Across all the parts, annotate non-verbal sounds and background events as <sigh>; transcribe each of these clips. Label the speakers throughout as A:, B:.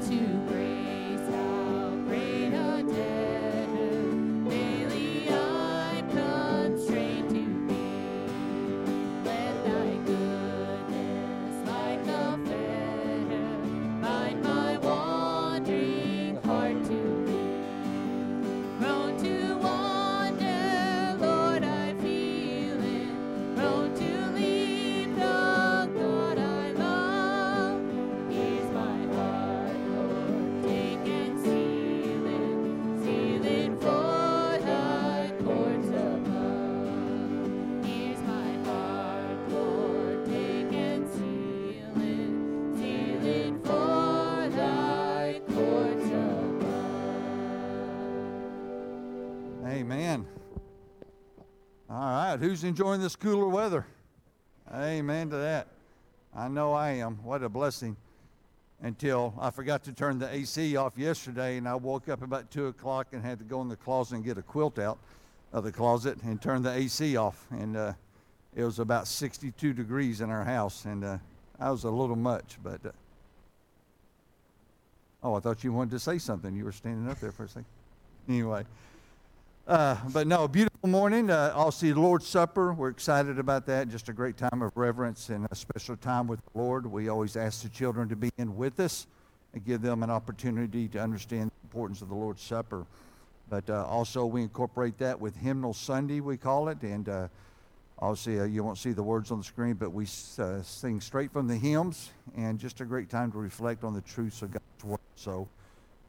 A: to Who's enjoying this cooler weather? Amen to that. I know I am. What a blessing. Until I forgot to turn the AC off yesterday, and I woke up about 2 o'clock and had to go in the closet and get a quilt out of the closet and turn the AC off. And uh, it was about 62 degrees in our house, and uh, that was a little much. But uh, oh, I thought you wanted to say something. You were standing up there for a second. Anyway. Uh, but no, beautiful morning. Uh, I'll see the Lord's Supper. We're excited about that. Just a great time of reverence and a special time with the Lord. We always ask the children to be in with us and give them an opportunity to understand the importance of the Lord's Supper. But uh, also, we incorporate that with Hymnal Sunday, we call it. And uh, obviously, uh, you won't see the words on the screen, but we uh, sing straight from the hymns and just a great time to reflect on the truths of God's Word. So,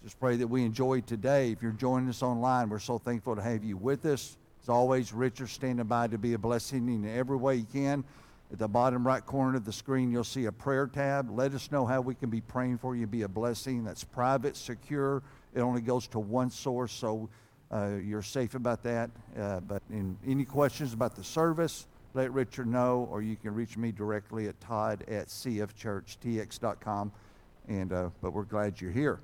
A: just pray that we enjoy today. If you're joining us online, we're so thankful to have you with us. As always, Richard standing by to be a blessing in every way you can. At the bottom right corner of the screen, you'll see a prayer tab. Let us know how we can be praying for you, be a blessing. That's private, secure. It only goes to one source, so uh, you're safe about that. Uh, but in any questions about the service, let Richard know, or you can reach me directly at todd at cfchurchtx.com. And, uh, but we're glad you're here.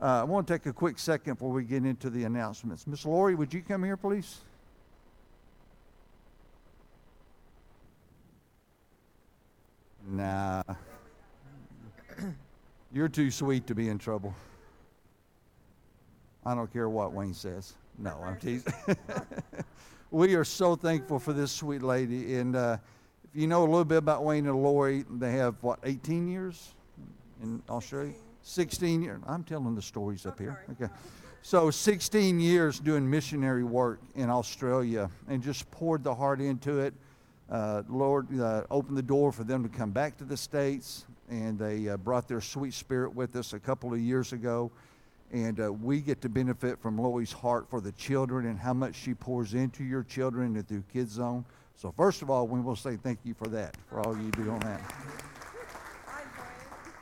A: Uh, I want to take a quick second before we get into the announcements. Miss Lori, would you come here, please? Nah. <coughs> You're too sweet to be in trouble. I don't care what Wayne says. No, I'm teasing. <laughs> we are so thankful for this sweet lady. And uh, if you know a little bit about Wayne and Lori, they have, what, 18 years in Australia? 16 years. I'm telling the stories up here. Okay. So 16 years doing missionary work in Australia and just poured the heart into it. Uh, Lord uh, opened the door for them to come back to the States, and they uh, brought their sweet spirit with us a couple of years ago. And uh, we get to benefit from Lori's heart for the children and how much she pours into your children and through Kids Zone. So, first of all, we will say thank you for that, for all you do on that.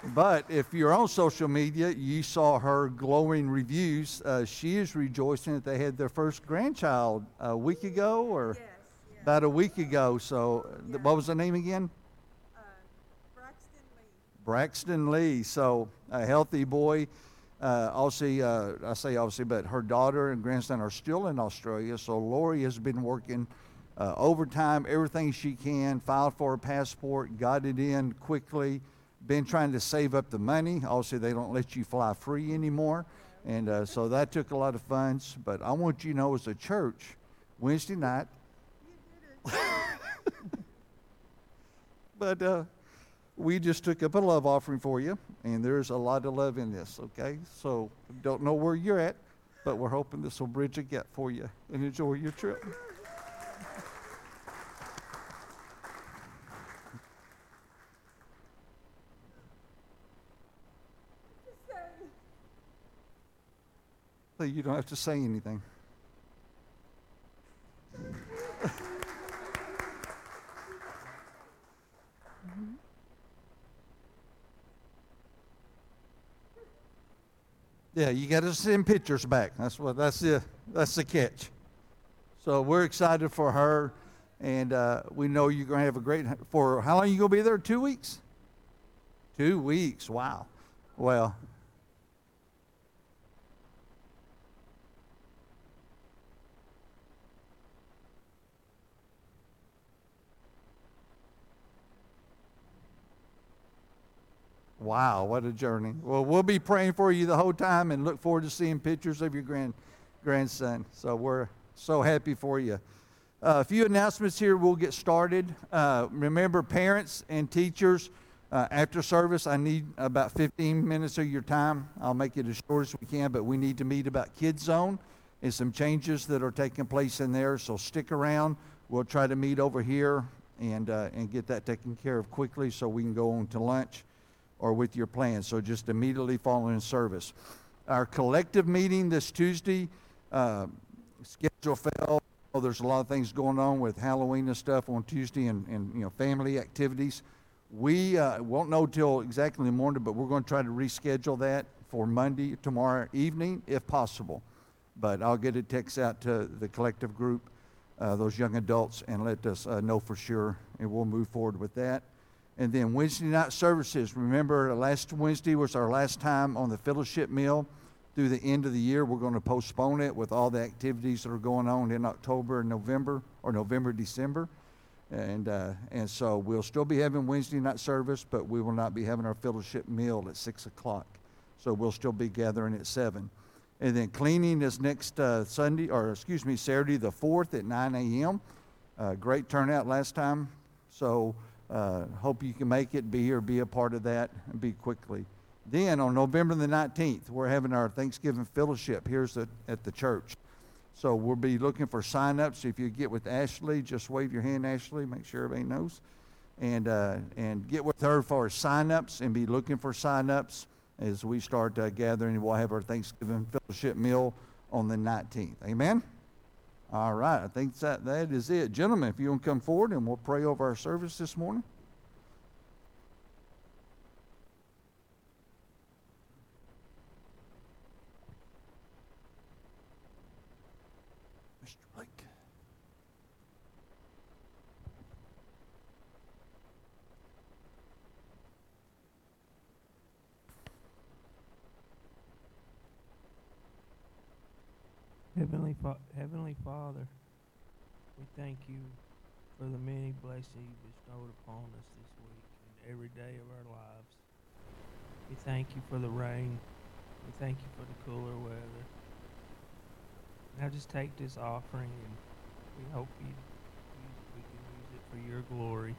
A: But if you're on social media, you saw her glowing reviews. Uh, she is rejoicing that they had their first grandchild a week ago or yes, yes. about a week ago. So, yeah. what was the name again?
B: Uh, Braxton Lee.
A: Braxton Lee. So, a healthy boy. Uh, obviously, uh, I say obviously, but her daughter and grandson are still in Australia. So, Lori has been working uh, overtime, everything she can, filed for a passport, got it in quickly been trying to save up the money. Obviously, they don't let you fly free anymore. And uh, so that took a lot of funds. But I want you to know, as a church, Wednesday night. <laughs> but uh, we just took up a love offering for you, and there's a lot of love in this, okay? So don't know where you're at, but we're hoping this will bridge a gap for you and enjoy your trip. So you don't have to say anything. yeah, you got to send pictures back. That's what. That's the. That's the catch. So we're excited for her, and uh, we know you're going to have a great. For how long you going to be there? Two weeks. Two weeks. Wow. Well, Wow, what a journey. Well, we'll be praying for you the whole time and look forward to seeing pictures of your grand, grandson. So we're so happy for you. Uh, a few announcements here. We'll get started. Uh, remember, parents and teachers, uh, after service, I need about 15 minutes of your time. I'll make it as short as we can, but we need to meet about Kids Zone and some changes that are taking place in there. So stick around. We'll try to meet over here and, uh, and get that taken care of quickly so we can go on to lunch or with your plans. So just immediately following service. Our collective meeting this Tuesday, uh, schedule fell. Oh, there's a lot of things going on with Halloween and stuff on Tuesday and, and you know family activities. We uh, won't know till exactly the morning, but we're going to try to reschedule that for Monday, tomorrow evening, if possible. But I'll get a text out to the collective group, uh, those young adults, and let us uh, know for sure, and we'll move forward with that. And then Wednesday night services. Remember, last Wednesday was our last time on the fellowship meal. Through the end of the year, we're going to postpone it with all the activities that are going on in October and November, or November, December. And, uh, and so we'll still be having Wednesday night service, but we will not be having our fellowship meal at 6 o'clock. So we'll still be gathering at 7. And then cleaning is next uh, Sunday, or excuse me, Saturday the 4th at 9 a.m. Uh, great turnout last time. So uh, hope you can make it, be here, be a part of that, and be quickly. Then on November the 19th, we're having our Thanksgiving fellowship here at the church. So we'll be looking for sign-ups. If you get with Ashley, just wave your hand, Ashley. Make sure everybody knows. And, uh, and get with her for sign-ups and be looking for sign-ups as we start uh, gathering. We'll have our Thanksgiving fellowship meal on the 19th. Amen? All right. I think that, that is it. Gentlemen, if you want to come forward and we'll pray over our service this morning.
C: Heavenly, Fa- Heavenly Father, we thank you for the many blessings you bestowed upon us this week and every day of our lives. We thank you for the rain. We thank you for the cooler weather. Now just take this offering and we hope you, we can use it for your glory.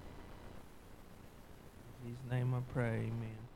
C: In Jesus' name I pray, amen.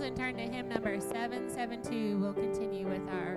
D: And turn to hymn number 772. We'll continue with our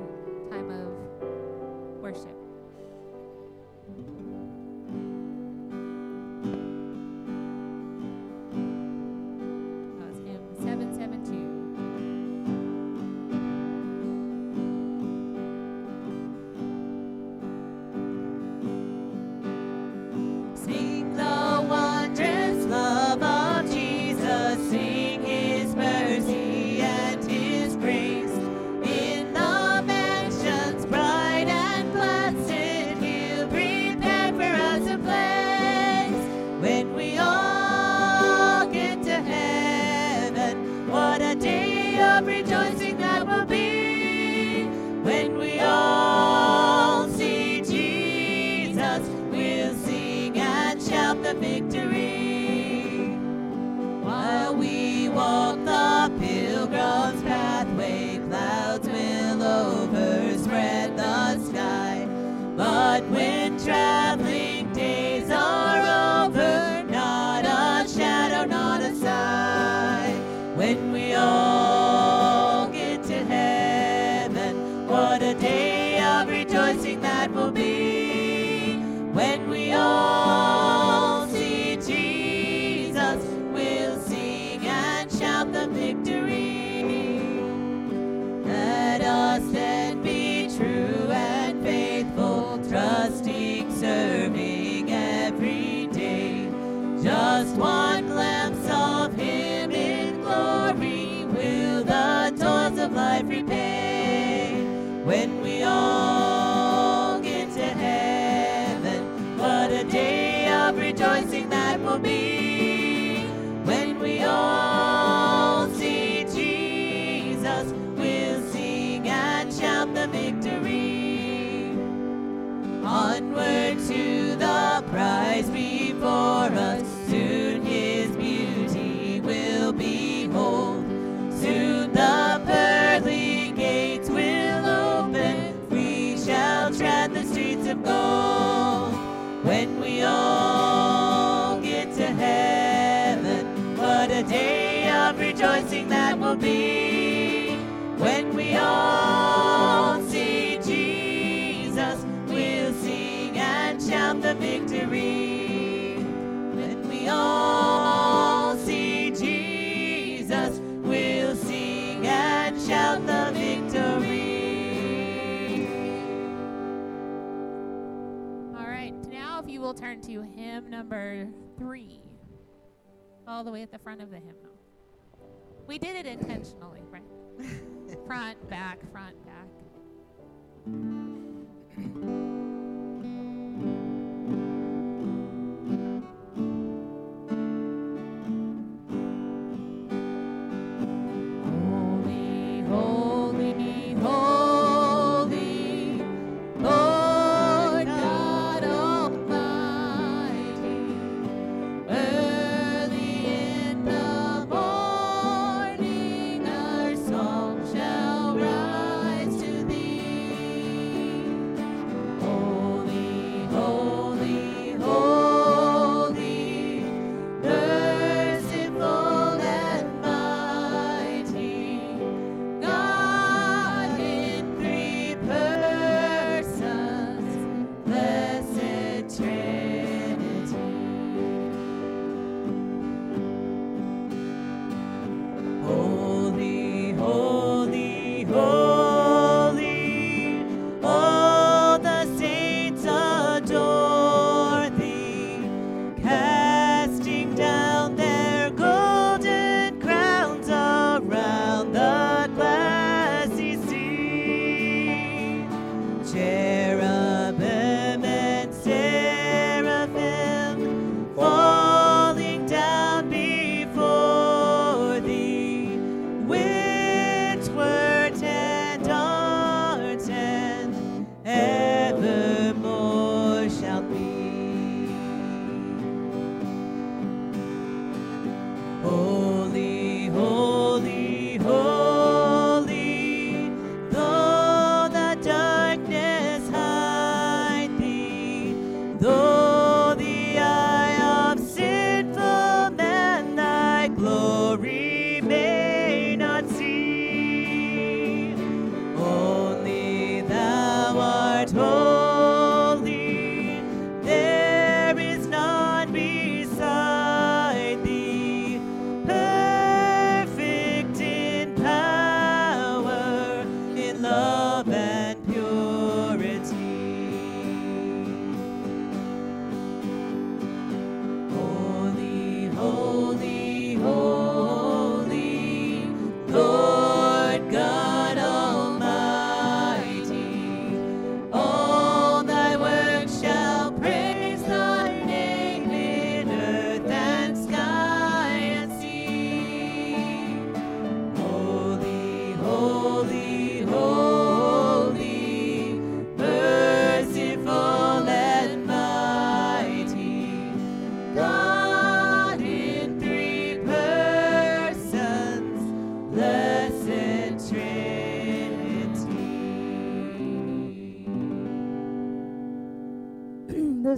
E: We
D: did it intentionally, right? <laughs> front, back, front, back.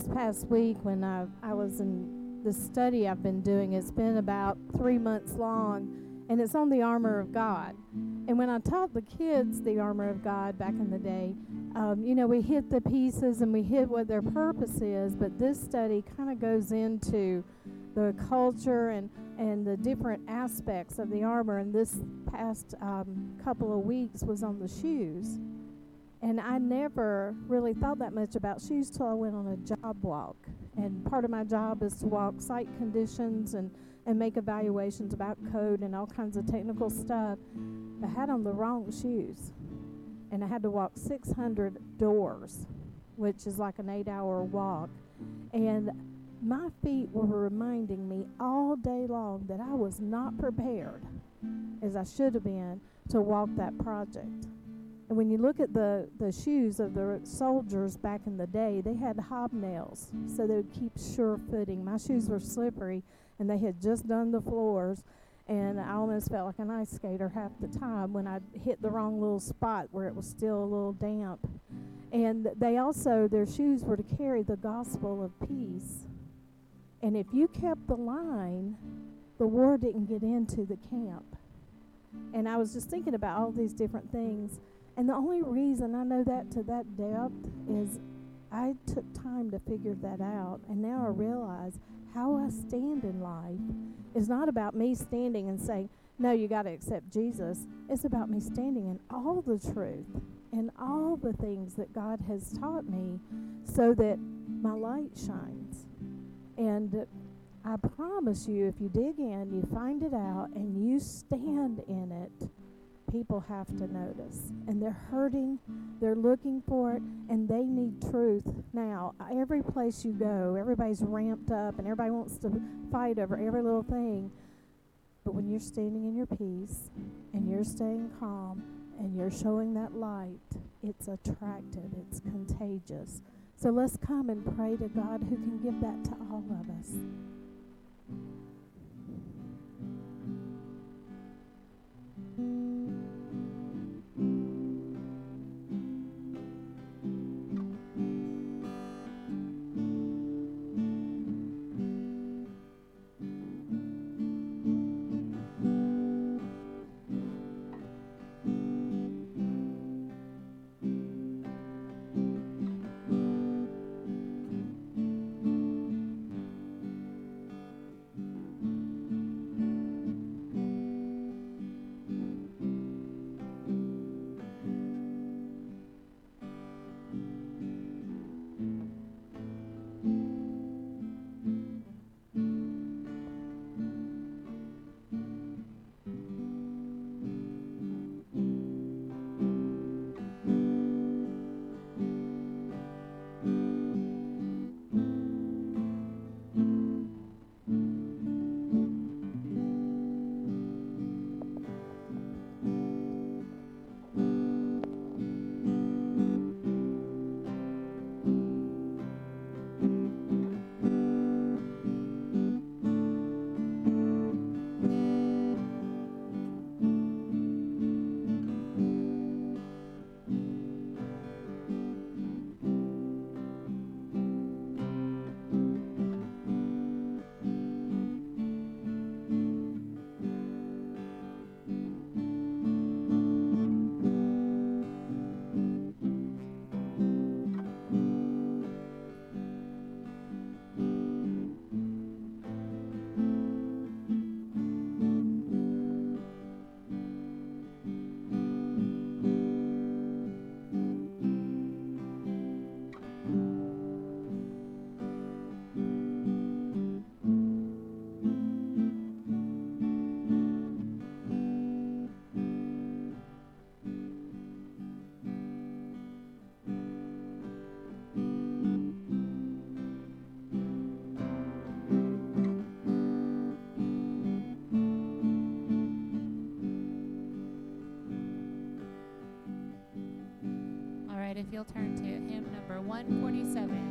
B: This past week when I, I was in the study I've been doing, it's been about three months long, and it's on the armor of God. And when I taught the kids the armor of God back in the day, um, you know, we hit the pieces and we hit what their purpose is, but this study kind of goes into the culture and, and the different aspects of the armor. And this past um, couple of weeks was on the shoes. And I never really thought that much about shoes till I went on a job walk. And part of my job is to walk site conditions and, and make evaluations about code and all kinds of technical stuff. I had on the wrong shoes. And I had to walk 600 doors, which is like an eight hour walk. And my feet were reminding me all day long that I was not prepared, as I should have been, to walk that project. And when you look at the, the shoes of the soldiers back in the day, they had hobnails so they would keep sure footing. My shoes were slippery and they had just done the floors. And I almost felt like an ice skater half the time when I hit the wrong little spot where it was still a little damp. And they also, their shoes were to carry the gospel of peace. And if you kept the line, the war didn't get into the camp. And I was just thinking about all these different things. And the only reason I know that to that depth is I took time to figure that out. And now I realize how I stand in life is not about me standing and saying, no, you got to accept Jesus. It's about me standing in all the truth and all the things that God has taught me so that my light shines. And I promise you, if you dig in, you find it out, and you stand in it, people have to notice. And they're hurting, they're looking for it, and they need truth. Now, every place you go, everybody's ramped up and everybody wants to fight over every little thing. But when you're standing in your peace and you're staying calm and you're showing that light, it's attractive, it's contagious. So let's come and pray to God who can give that to all of us.
D: All right, you'll turn to hymn number 147.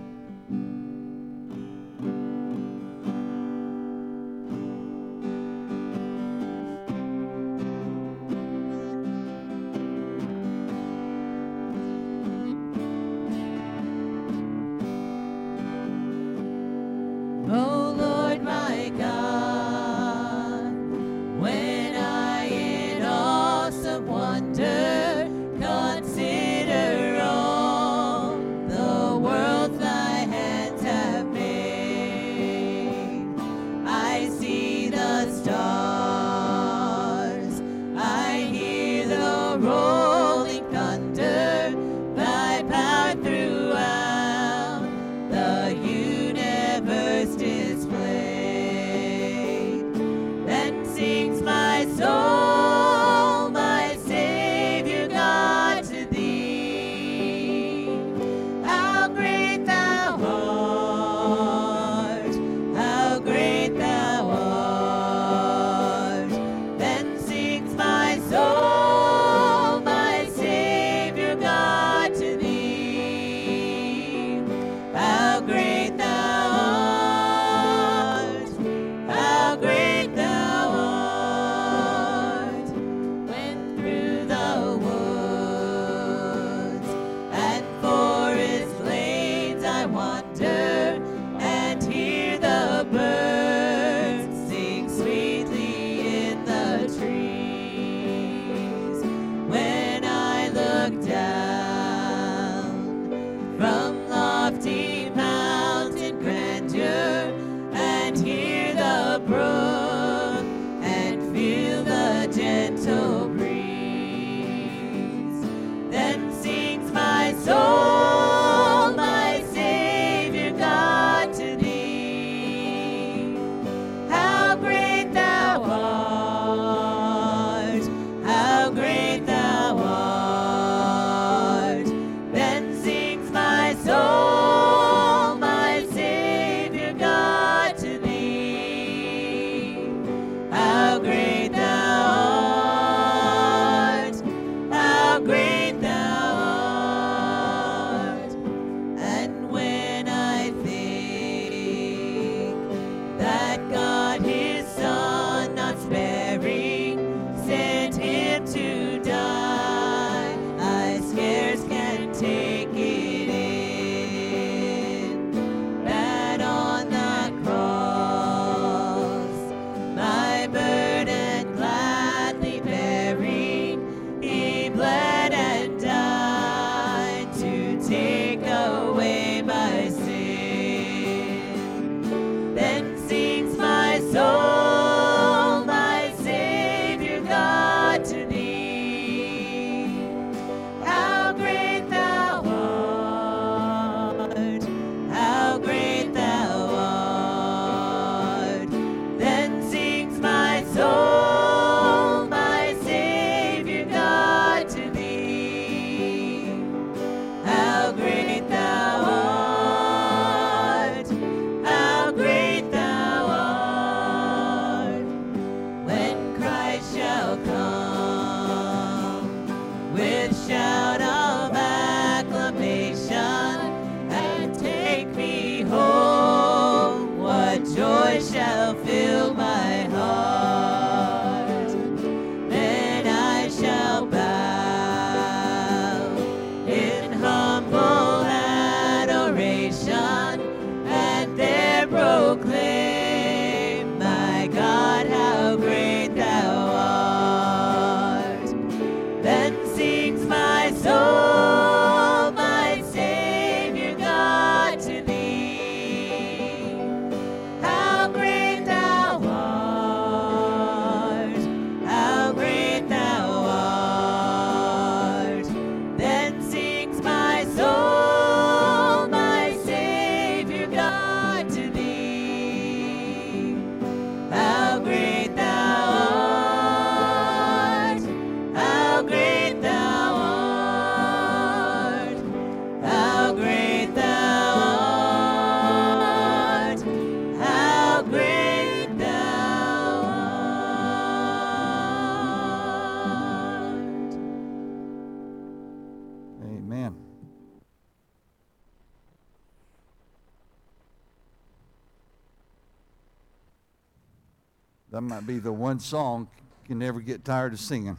A: Be the one song you can never get tired of singing.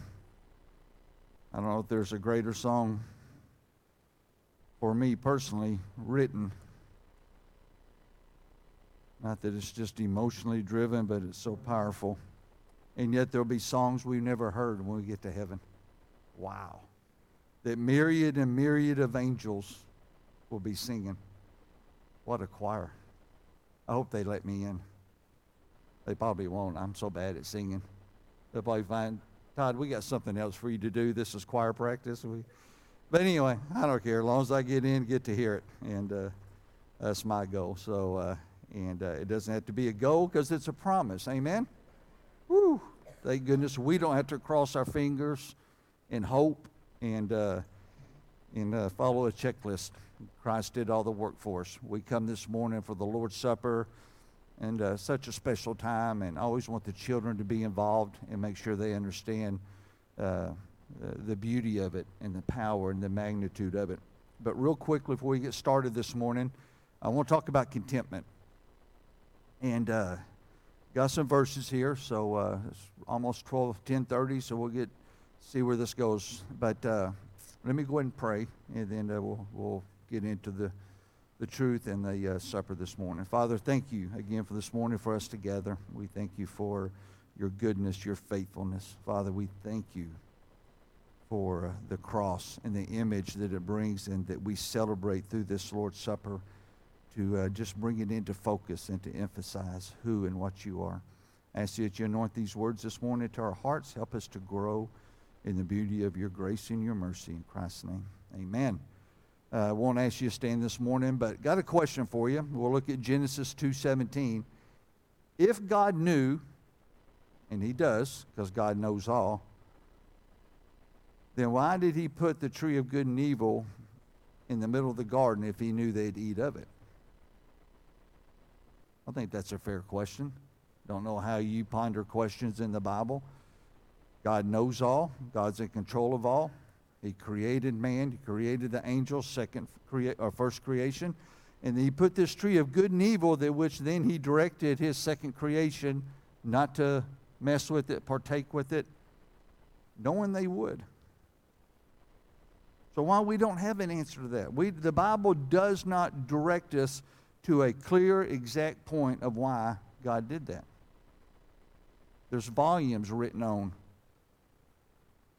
A: I don't know if there's a greater song for me personally written. Not that it's just emotionally driven, but it's so powerful. And yet there'll be songs we've never heard when we get to heaven. Wow that myriad and myriad of angels will be singing. What a choir. I hope they let me in. They probably won't. I'm so bad at singing. They'll probably find, Todd, we got something else for you to do. This is choir practice. We, but anyway, I don't care. As long as I get in, get to hear it. And uh, that's my goal. So, uh, and uh, it doesn't have to be a goal because it's a promise. Amen? Woo! Thank goodness we don't have to cross our fingers and hope and uh, and uh, follow a checklist. Christ did all the work for us. We come this morning for the Lord's Supper, and uh, such a special time. And I always want the children to be involved and make sure they understand uh, the beauty of it and the power and the magnitude of it. But real quickly before we get started this morning, I want to talk about contentment. And uh, got some verses here, so uh, it's almost 12, 10:30, so we'll get see where this goes. But uh, let me go ahead and pray, and then uh, we'll we'll get into the the truth and the uh, supper this morning. Father, thank you again for this morning for us together. We thank you for your goodness, your faithfulness. Father, we thank you for uh, the cross and the image that it brings and that we celebrate through this Lord's Supper to uh, just bring it into focus and to emphasize who and what you are. I ask you that you anoint these words this morning to our hearts. Help us to grow in the beauty of your grace and your mercy. In Christ's name, amen. I uh, won't ask you to stand this morning, but got a question for you. We'll look at Genesis 2.17. If God knew, and he does, because God knows all, then why did he put the tree of good and evil in the middle of the garden if he knew they'd eat of it? I think that's a fair question. Don't know how you ponder questions in the Bible. God knows all. God's in control of all. He created man. He created the angels, second crea- or first creation. And he put this tree of good and evil, that which then he directed his second creation not to mess with it, partake with it, knowing they would. So while we don't have an answer to that, we, the Bible does not direct us to a clear, exact point of why God did that. There's volumes written on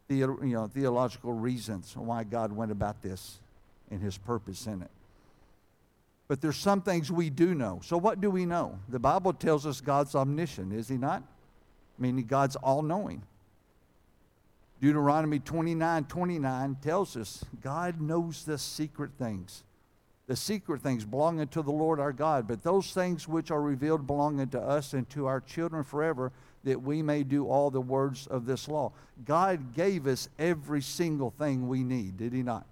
A: the, you know, theological reasons why God went about this and his purpose in it. But there's some things we do know. So what do we know? The Bible tells us God's omniscient, is he not? Meaning God's all knowing. Deuteronomy 29 29 tells us God knows the secret things. The secret things belong unto the Lord our God, but those things which are revealed belong unto us and to our children forever, that we may do all the words of this law. God gave us every single thing we need, did He not?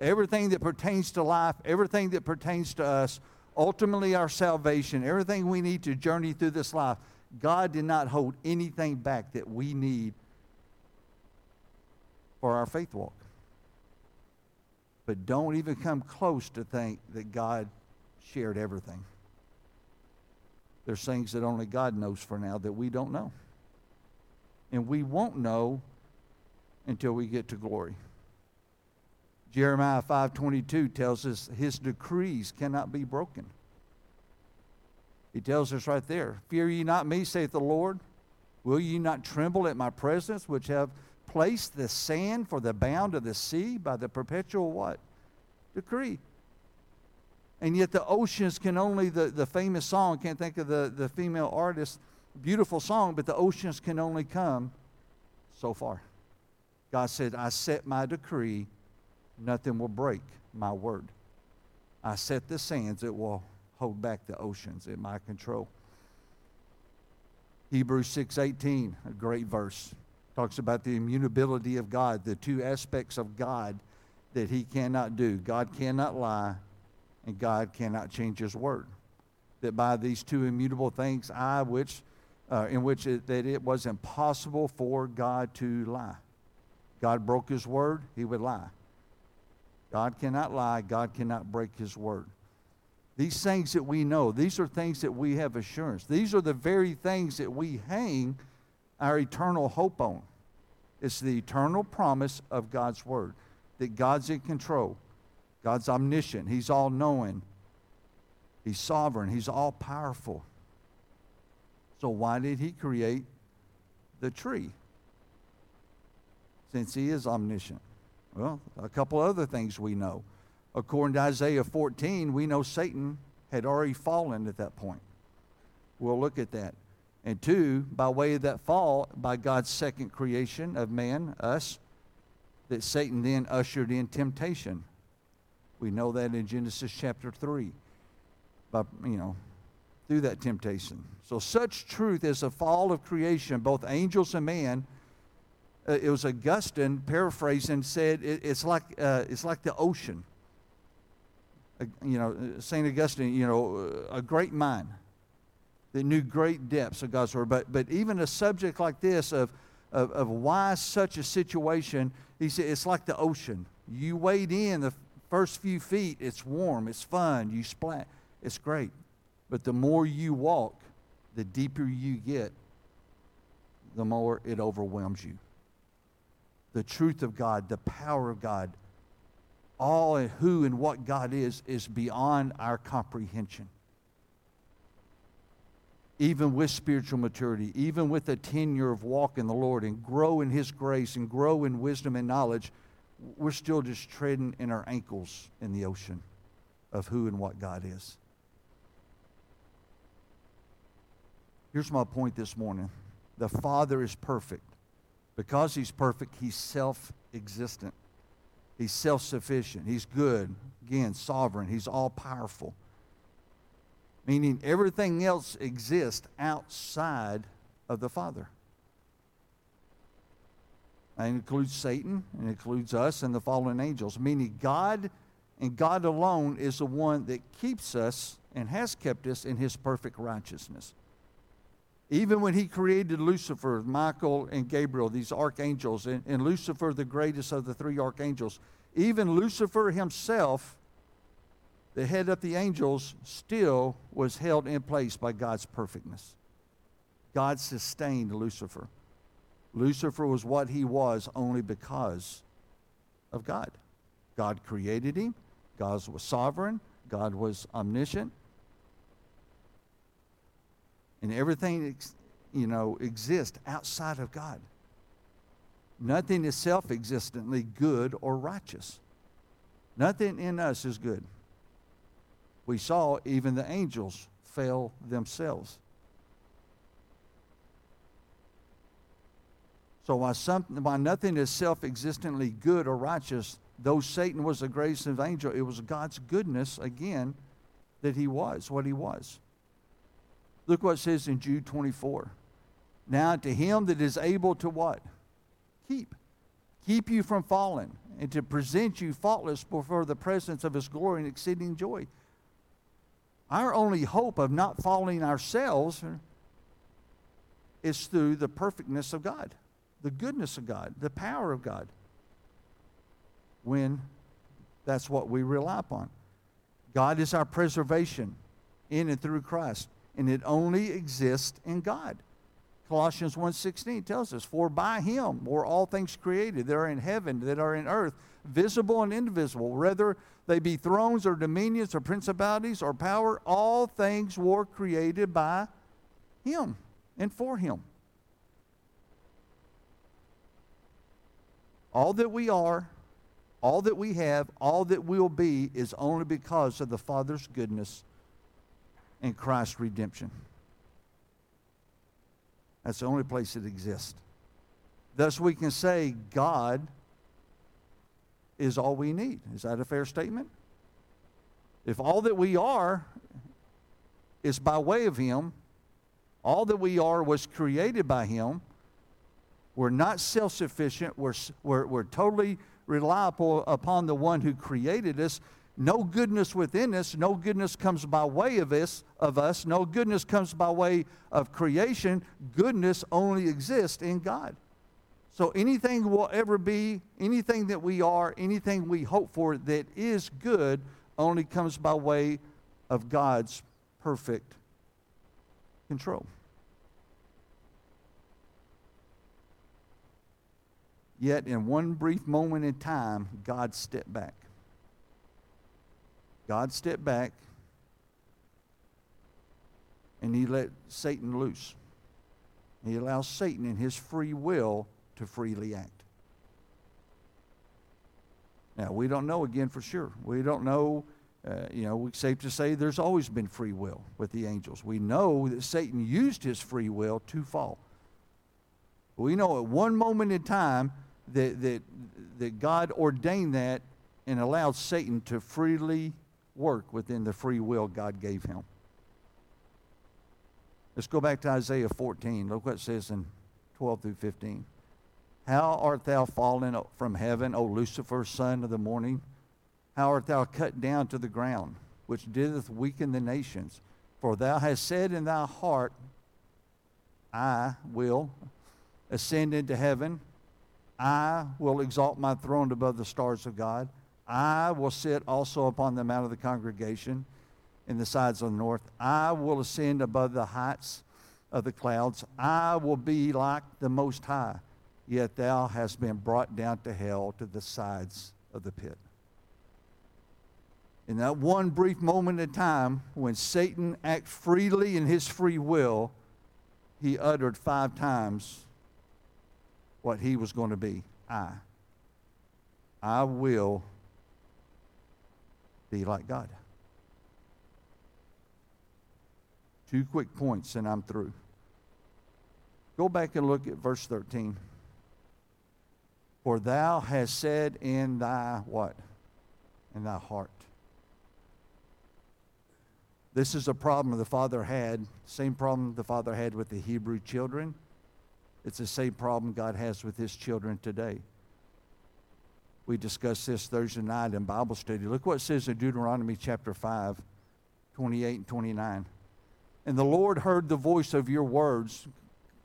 A: Everything that pertains to life, everything that pertains to us, ultimately our salvation, everything we need to journey through this life. God did not hold anything back that we need for our faith walk. But don't even come close to think that God shared everything. There's things that only God knows for now that we don't know. And we won't know until we get to glory. Jeremiah 5:22 tells us his decrees cannot be broken. He tells us right there, "Fear ye not me," saith the Lord. Will ye not tremble at my presence, which have placed the sand for the bound of the sea by the perpetual what? Decree. And yet the oceans can only, the, the famous song, can't think of the, the female artist, beautiful song, but the oceans can only come so far. God said, I set my decree, nothing will break my word. I set the sands, it will hold back the oceans in my control. Hebrews 6:18, a great verse talks about the immutability of God, the two aspects of God that he cannot do. God cannot lie, and God cannot change his word. That by these two immutable things, I, which, uh, in which it, that it was impossible for God to lie. God broke his word, he would lie. God cannot lie, God cannot break his word. These things that we know, these are things that we have assurance. These are the very things that we hang our eternal hope on. It's the eternal promise of God's Word that God's in control. God's omniscient. He's all knowing. He's sovereign. He's all powerful. So, why did He create the tree? Since He is omniscient. Well, a couple other things we know. According to Isaiah 14, we know Satan had already fallen at that point. We'll look at that. And two, by way of that fall, by God's second creation of man, us, that Satan then ushered in temptation. We know that in Genesis chapter 3, by, you know, through that temptation. So, such truth as the fall of creation, both angels and man, uh, it was Augustine paraphrasing said it, it's like uh, it's like the ocean. Uh, you know, Saint Augustine, you know, a great mind that knew great depths of God's word. But, but even a subject like this of, of, of why such a situation, he said it's like the ocean. You wade in the first few feet, it's warm, it's fun, you splat, it's great. But the more you walk, the deeper you get, the more it overwhelms you. The truth of God, the power of God, all and who and what God is, is beyond our comprehension. Even with spiritual maturity, even with a tenure of walk in the Lord and grow in His grace and grow in wisdom and knowledge, we're still just treading in our ankles in the ocean of who and what God is. Here's my point this morning the Father is perfect. Because He's perfect, He's self existent. He's self sufficient. He's good. Again, sovereign. He's all powerful. Meaning everything else exists outside of the Father. That includes Satan, and includes us and the fallen angels. Meaning God and God alone is the one that keeps us and has kept us in His perfect righteousness. Even when he created Lucifer, Michael, and Gabriel, these archangels, and, and, Lucifer, the greatest of the three archangels, even Lucifer himself, the head of the angels, still was held in place by God's perfectness. God sustained Lucifer. Lucifer was what he was only because of God. God created him, God was sovereign, God was omniscient, and everything you know exists outside of God. Nothing is self-existently good or righteous. Nothing in us is good. We saw even the angels fail themselves. So while, some, while nothing is self-existently good or righteous, though Satan was the greatest of angels, it was God's goodness, again, that he was what he was. Look what it says in Jude 24. Now to him that is able to what? Keep. Keep you from falling and to present you faultless before the presence of his glory and exceeding joy. Our only hope of not falling ourselves is through the perfectness of God, the goodness of God, the power of God. When that's what we rely upon. God is our preservation in and through Christ and it only exists in God. Colossians 1:16 tells us, "For by him were all things created that are in heaven, that are in earth, visible and invisible, whether they be thrones or dominions or principalities or power, all things were created by him and for him." All that we are, all that we have, all that we'll be is only because of the Father's goodness and Christ's redemption. That's the only place it exists. Thus, we can say God is all we need. Is that a fair statement? If all that we are is by way of Him, all that we are was created by Him, we're not self sufficient, we're, we're, we're totally reliable upon the one who created us no goodness within us, no goodness comes by way of us, of us, no goodness comes by way of creation. Goodness only exists in God. So anything will ever be, anything that we are, anything we hope for that is good only comes by way of God's perfect control. Yet, in one brief moment in time, God stepped back. God stepped back and he let Satan loose. He allows Satan in his free will to freely act. Now, we don't know again for sure. We don't know, uh, you know, it's safe to say there's always been free will with the angels. We know that Satan used his free will to fall. We know at one moment in time that, that, that God ordained that and allowed Satan to freely work within the free will God gave him. Let's go back to Isaiah 14. Look what it says in 12 through 15. How art thou fallen from heaven, O Lucifer, son of the morning? How art thou cut down to the ground, which didst weaken the nations? For thou hast said in thy heart, I will ascend into heaven. I will exalt my throne above the stars of God. I will sit also upon the mount of the congregation in the sides of the north. I will ascend above the heights of the clouds. I will be like the Most High, yet thou hast been brought down to hell to the sides of the pit. In that one brief moment in time, when Satan acts freely in his free will, he uttered five times what he was going to be I. I will be like God. Two quick points and I'm through. Go back and look at verse 13. For thou hast said in thy what? In thy heart. This is a problem the father had, same problem the father had with the Hebrew children. It's the same problem God has with his children today. We discussed this Thursday night in Bible study. Look what it says in Deuteronomy chapter 5, 28 and 29. And the Lord heard the voice of your words.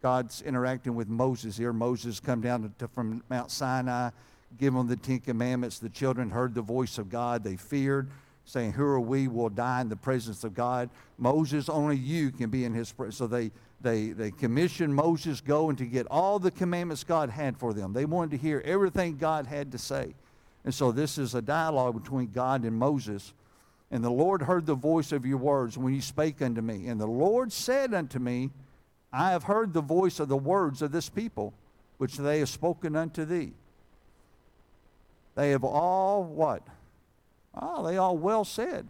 A: God's interacting with Moses here. Moses come down to, from Mount Sinai, give them the Ten Commandments. The children heard the voice of God. They feared, saying, Who are we? We'll die in the presence of God. Moses, only you can be in his presence. So they, they, they commissioned Moses go and to get all the commandments God had for them. They wanted to hear everything God had to say. And so this is a dialogue between God and Moses. And the Lord heard the voice of your words when you spake unto me. And the Lord said unto me, I have heard the voice of the words of this people, which they have spoken unto thee. They have all what? Oh, they all well said.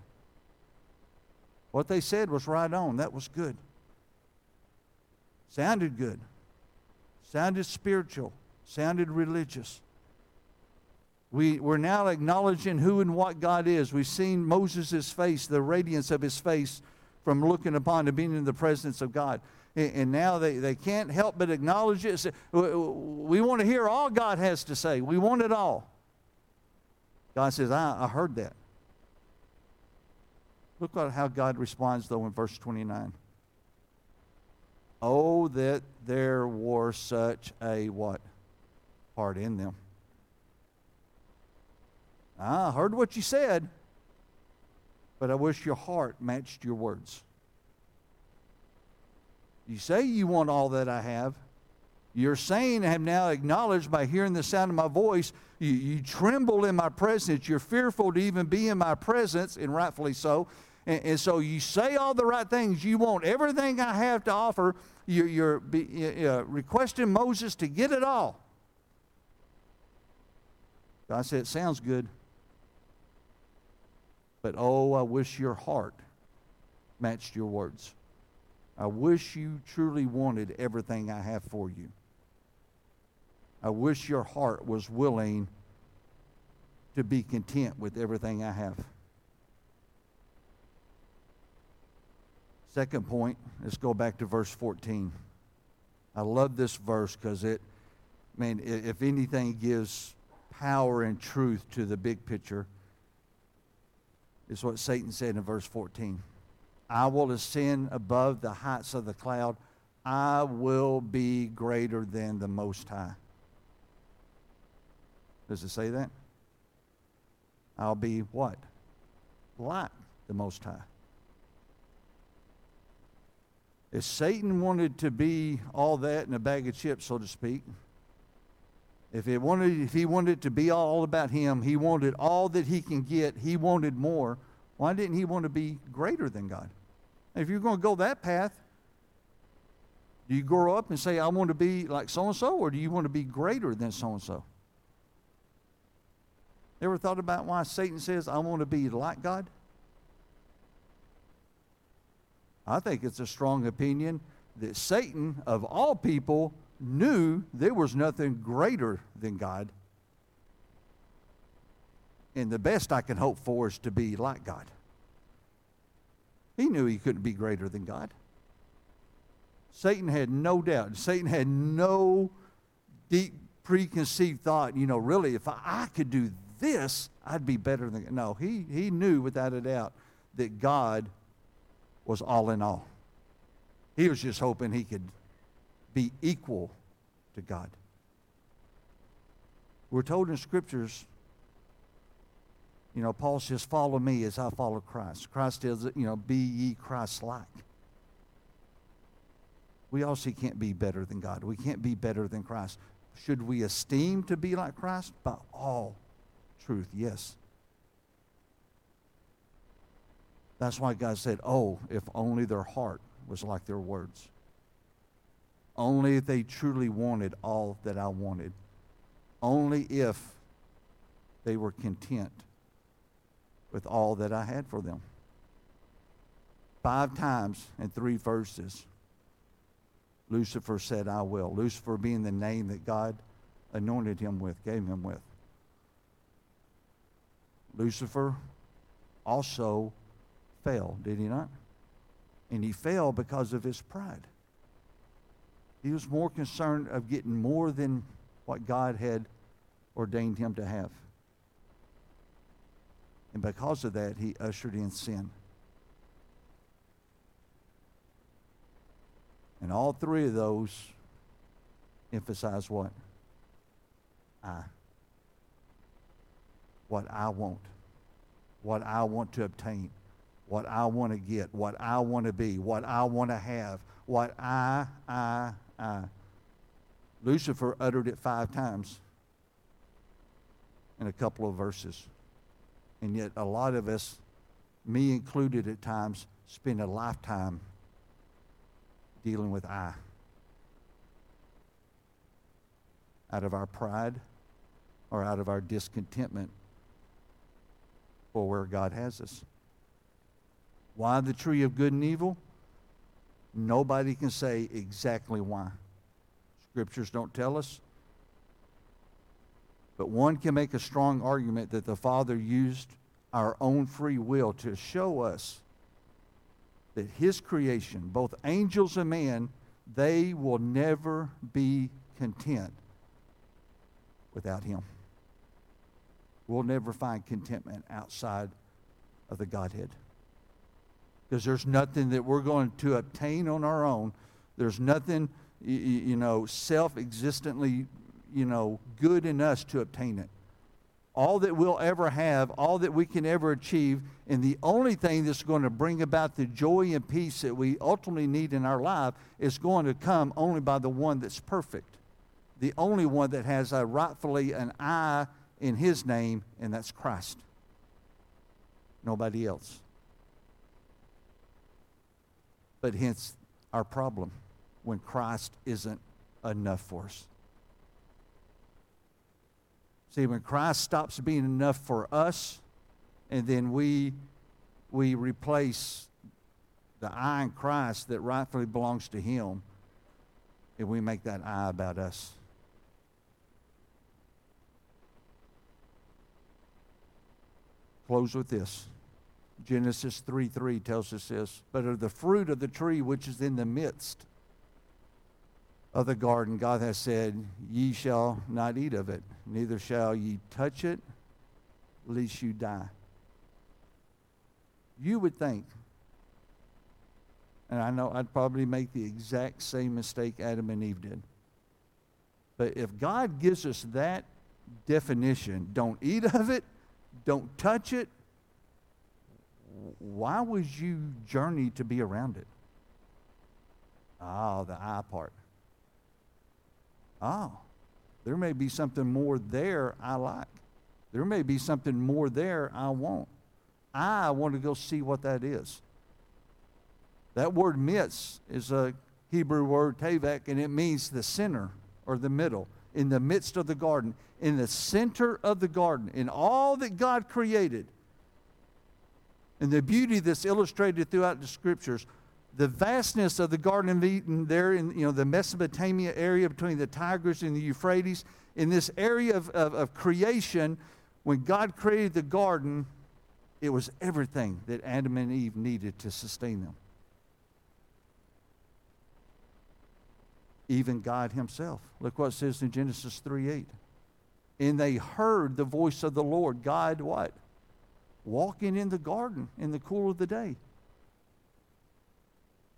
A: What they said was right on. That was good. Sounded good. Sounded spiritual. Sounded religious. We, we're now acknowledging who and what God is. We've seen Moses' face, the radiance of his face from looking upon and being in the presence of God and now they, they can't help but acknowledge it. We want to hear all God has to say. We want it all. God says, I, I heard that. Look at how God responds, though, in verse 29. Oh, that there were such a what? Heart in them. I heard what you said, but I wish your heart matched your words. You say you want all that I have. You're saying, I have now acknowledged by hearing the sound of my voice, you, you tremble in my presence. You're fearful to even be in my presence, and rightfully so. And, and so you say all the right things. You want everything I have to offer. You're, you're uh, requesting Moses to get it all. God said, It sounds good. But oh, I wish your heart matched your words. I wish you truly wanted everything I have for you. I wish your heart was willing to be content with everything I have. Second point, let's go back to verse 14. I love this verse because it, I mean, if anything gives power and truth to the big picture, is what Satan said in verse 14. I will ascend above the heights of the cloud. I will be greater than the Most High. Does it say that? I'll be what? Like the Most High. If Satan wanted to be all that in a bag of chips, so to speak, if, it wanted, if he wanted to be all about him, he wanted all that he can get, he wanted more, why didn't he want to be greater than God? If you're going to go that path, do you grow up and say, I want to be like so and so, or do you want to be greater than so and so? Ever thought about why Satan says, I want to be like God? I think it's a strong opinion that Satan, of all people, knew there was nothing greater than God. And the best I can hope for is to be like God. He knew he couldn't be greater than God. Satan had no doubt. Satan had no deep preconceived thought, you know, really, if I, could do this, I'd be better than. No, he, he knew without a doubt that God was all in all. He was just hoping he could be equal to God. We're told in scriptures you know, Paul says, Follow me as I follow Christ. Christ tells you know, be ye Christ like. We also can't be better than God. We can't be better than Christ. Should we esteem to be like Christ? By all truth, yes. That's why God said, Oh, if only their heart was like their words. Only if they truly wanted all that I wanted. Only if they were content with all that I had for them. Five times in three verses, Lucifer said, I will. Lucifer being the name that God anointed him with, gave him with. Lucifer also fell, did he not? And he fell because of his pride. He was more concerned of getting more than what God had ordained him to have. And because of that, he ushered in sin. And all three of those emphasize what? I. What I want. What I want to obtain. What I want to get. What I want to be. What I want to have. What I, I, I. Lucifer uttered it five times in a couple of verses. And yet, a lot of us, me included at times, spend a lifetime dealing with I. Out of our pride or out of our discontentment for where God has us. Why the tree of good and evil? Nobody can say exactly why. Scriptures don't tell us. But one can make a strong argument that the Father used our own free will to show us that his creation, both angels and man, they will never be content without him. We'll never find contentment outside of the Godhead. Because there's nothing that we're going to obtain on our own. There's nothing, you know, self existently, you know, good in us to obtain it all that we'll ever have, all that we can ever achieve, and the only thing that's going to bring about the joy and peace that we ultimately need in our life is going to come only by the one that's perfect. The only one that has a rightfully an I in his name, and that's Christ. Nobody else. But hence our problem when Christ isn't enough for us. See, when Christ stops being enough for us, and then we we replace the I in Christ that rightfully belongs to Him, and we make that I about us. Close with this. Genesis 3 3 tells us this. But of the fruit of the tree which is in the midst of the garden, God has said, Ye shall not eat of it, neither shall ye touch it, lest you die. You would think, and I know I'd probably make the exact same mistake Adam and Eve did. But if God gives us that definition, don't eat of it, don't touch it, why would you journey to be around it? Ah, oh, the I part oh, there may be something more there I like. There may be something more there I want. I want to go see what that is. That word midst is a Hebrew word, tevek, and it means the center or the middle, in the midst of the garden, in the center of the garden, in all that God created. And the beauty that's illustrated throughout the scriptures the vastness of the Garden of Eden there in you know, the Mesopotamia area between the Tigris and the Euphrates, in this area of, of, of creation, when God created the garden, it was everything that Adam and Eve needed to sustain them. Even God Himself. Look what it says in Genesis 3 8. And they heard the voice of the Lord, God, what? Walking in the garden in the cool of the day.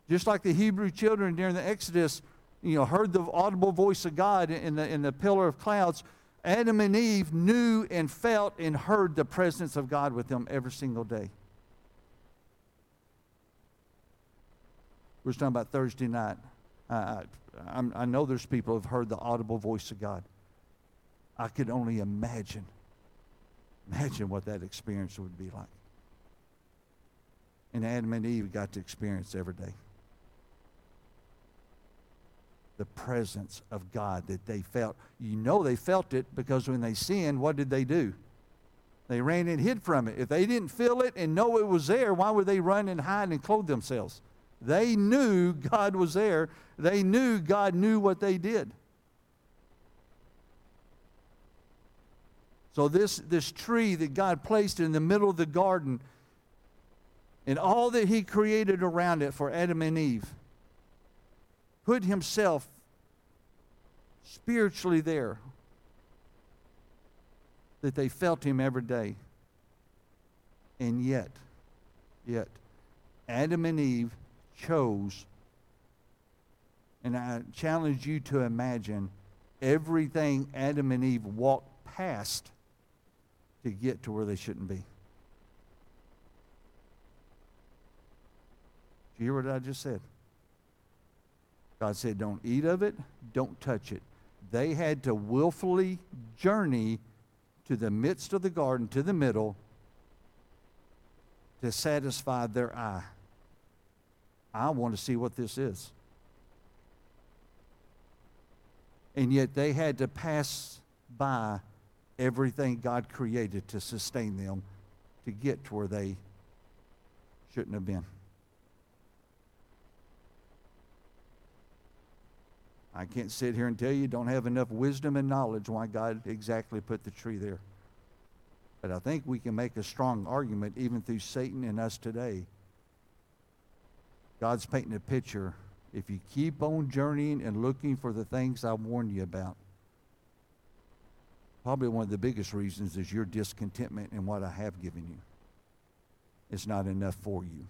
A: Just like the Hebrew children during the Exodus, you know, heard the audible voice of God in the, in the pillar of clouds, Adam and Eve knew and felt and heard the presence of God with them every single day. We are talking about Thursday night. Uh, I, I know there's people who have heard the audible voice of God. I could only imagine, imagine what that experience would be like. and Adam and Eve got to experience every day. The presence of God that they felt. You know they felt it because when they sinned, what did they do? They ran and hid from it. If they didn't feel it and know it was there, why would they run and hide and clothe themselves? They knew God was there. They knew God knew what they did. So this, this tree that God placed in the middle of the garden and all that he created around it for Adam and Eve put himself spiritually there that they felt him every day. And yet, yet, Adam and Eve chose, and I challenge you to imagine everything Adam and Eve walked past to get to where they shouldn't be. Do you hear what I just said? God said, don't eat of it, don't touch it. They had to willfully journey to the midst of the garden, to the middle, to satisfy their eye. I want to see what this is. And yet they had to pass by everything God created to sustain them to get to where they shouldn't have been. I can't sit here and tell you don't have enough wisdom and knowledge why God exactly put the tree there. But I think we can make a strong argument even through Satan and us today. God's painting a picture. If you keep on journeying and looking for the things I warned you about, probably one of the biggest reasons is your discontentment in what I have given you. It's not enough for you.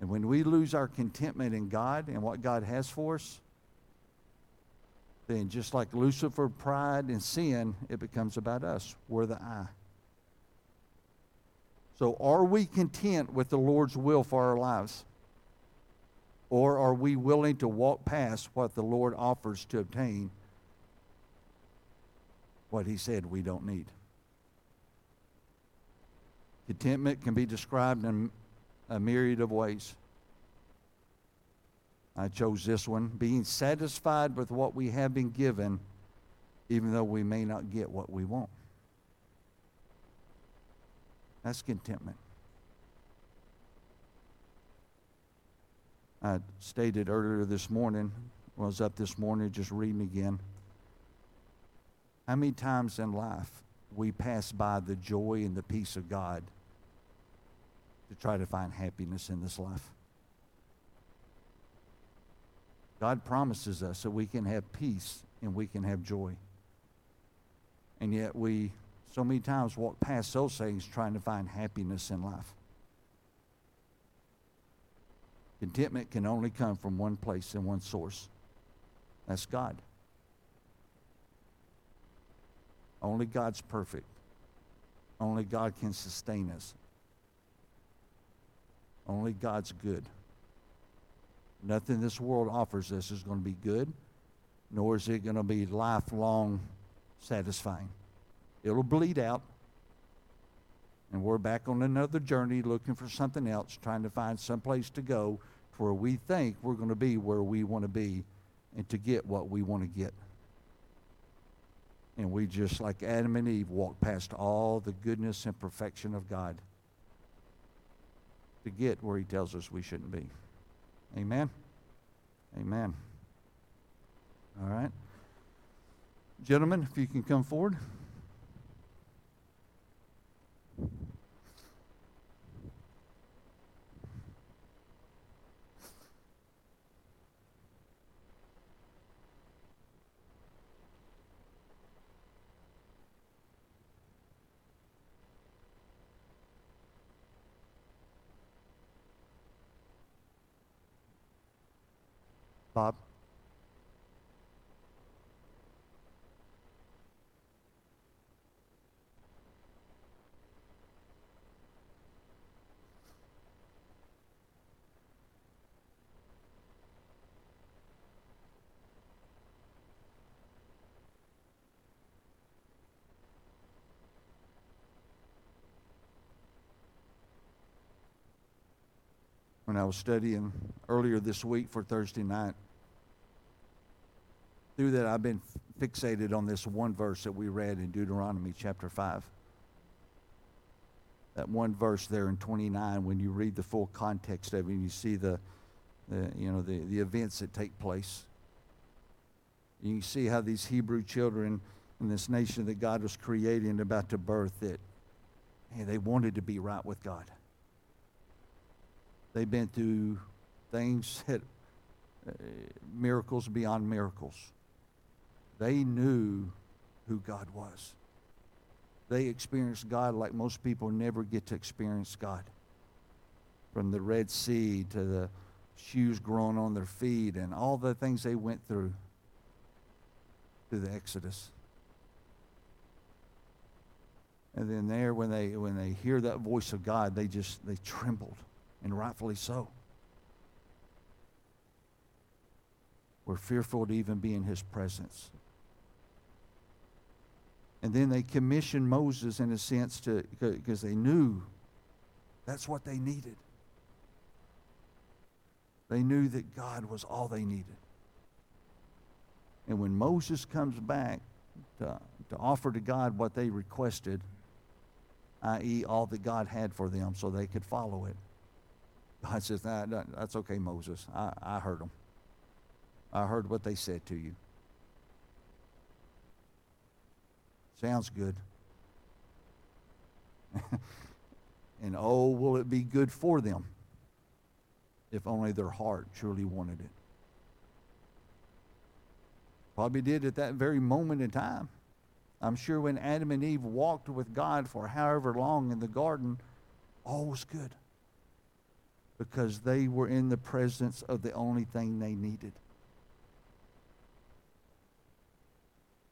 A: And when we lose our contentment in God and what God has for us, then just like Lucifer, pride, and sin, it becomes about us. We're the I. So are we content with the Lord's will for our lives? Or are we willing to walk past what the Lord offers to obtain what he said we don't need? Contentment can be described in a myriad of ways. I chose this one being satisfied with what we have been given, even though we may not get what we want. That's contentment. I stated earlier this morning, I was up this morning just reading again, how many times in life we pass by the joy and the peace of God to try to find happiness in this life. God promises us that we can have peace and we can have joy. And yet we so many times walk past those things trying to find happiness in life. Contentment can only come from one place and one source. That's God. Only God's perfect. Only God can sustain us. Only God's good. Nothing this world offers us is going to be good, nor is it going to be lifelong satisfying. It'll bleed out, and we're back on another journey looking for something else, trying to find some place to go to where we think we're going to be where we want to be and to get what we want to get. And we just, like Adam and Eve, walk past all the goodness and perfection of God to get where he tells us we shouldn't be. Amen? Amen. All right. Gentlemen, if you can come forward. Bob? when I was studying earlier this week for Thursday night, through that, I've been fixated on this one verse that we read in Deuteronomy chapter 5. That one verse there in 29, when you read the full context of it, and you see the, the you know, the, the events that take place. You can see how these Hebrew children in this nation that God was creating about to birth it, hey, they wanted to be right with God. They've been through things <laughs> that uh, miracles beyond miracles. They knew who God was. They experienced God like most people never get to experience God. From the Red Sea to the shoes growing on their feet and all the things they went through through the Exodus. And then there when they when they hear that voice of God, they just they trembled, and rightfully so. We're fearful to even be in his presence. And then they commissioned Moses in a sense to because they knew that's what they needed. They knew that God was all they needed. And when Moses comes back to, to offer to God what they requested, i.e., all that God had for them so they could follow it, God says, nah, That's okay, Moses. I, I heard them. I heard what they said to you. Sounds good. <laughs> and oh, will it be good for them if only their heart truly wanted it. Probably did at that very moment in time. I'm sure when Adam and Eve walked with God for however long in the garden, all was good because they were in the presence of the only thing they needed.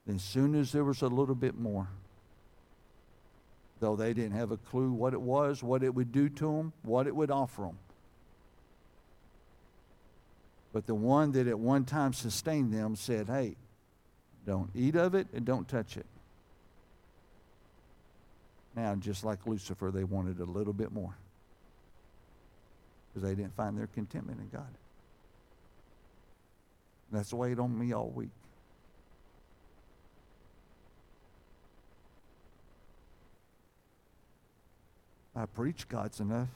A: As soon as there was a little bit more, though they didn't have a clue what it was, what it would do to them, what it would offer them. But the one that at one time sustained them said, Hey, don't eat of it and don't touch it. Now, just like Lucifer, they wanted a little bit more because they didn't find their contentment in God. That's weighed on me all week. I preach God's enough.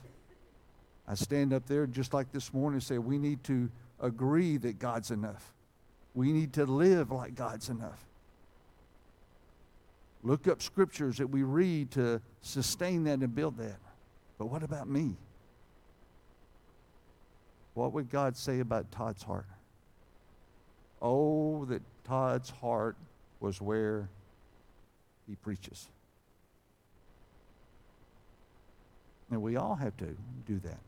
A: I stand up there just like this morning and say, we need to agree that God's enough. We need to live like God's enough. Look up scriptures that we read to sustain that and build that. But what about me? What would God say about Todd's heart? Oh, that Todd's heart was where he preaches. And we all have to do that.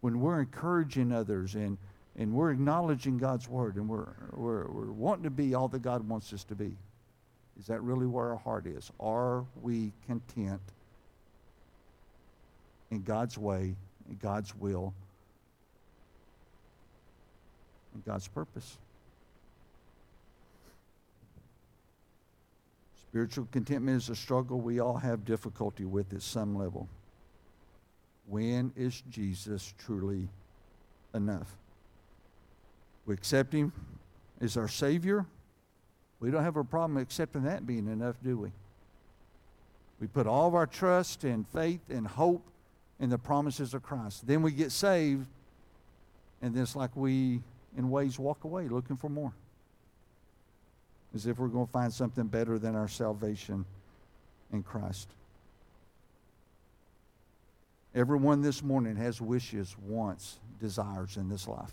A: When we're encouraging others and, and we're acknowledging God's word and we're, we're, we're wanting to be all that God wants us to be, is that really where our heart is? Are we content in God's way, in God's will, in God's purpose? Spiritual contentment is a struggle we all have difficulty with at some level. When is Jesus truly enough? We accept him as our Savior. We don't have a problem accepting that being enough, do we? We put all of our trust and faith and hope in the promises of Christ. Then we get saved, and then it's like we, in ways, walk away looking for more. As if we're going to find something better than our salvation in Christ. Everyone this morning has wishes, wants, desires in this life.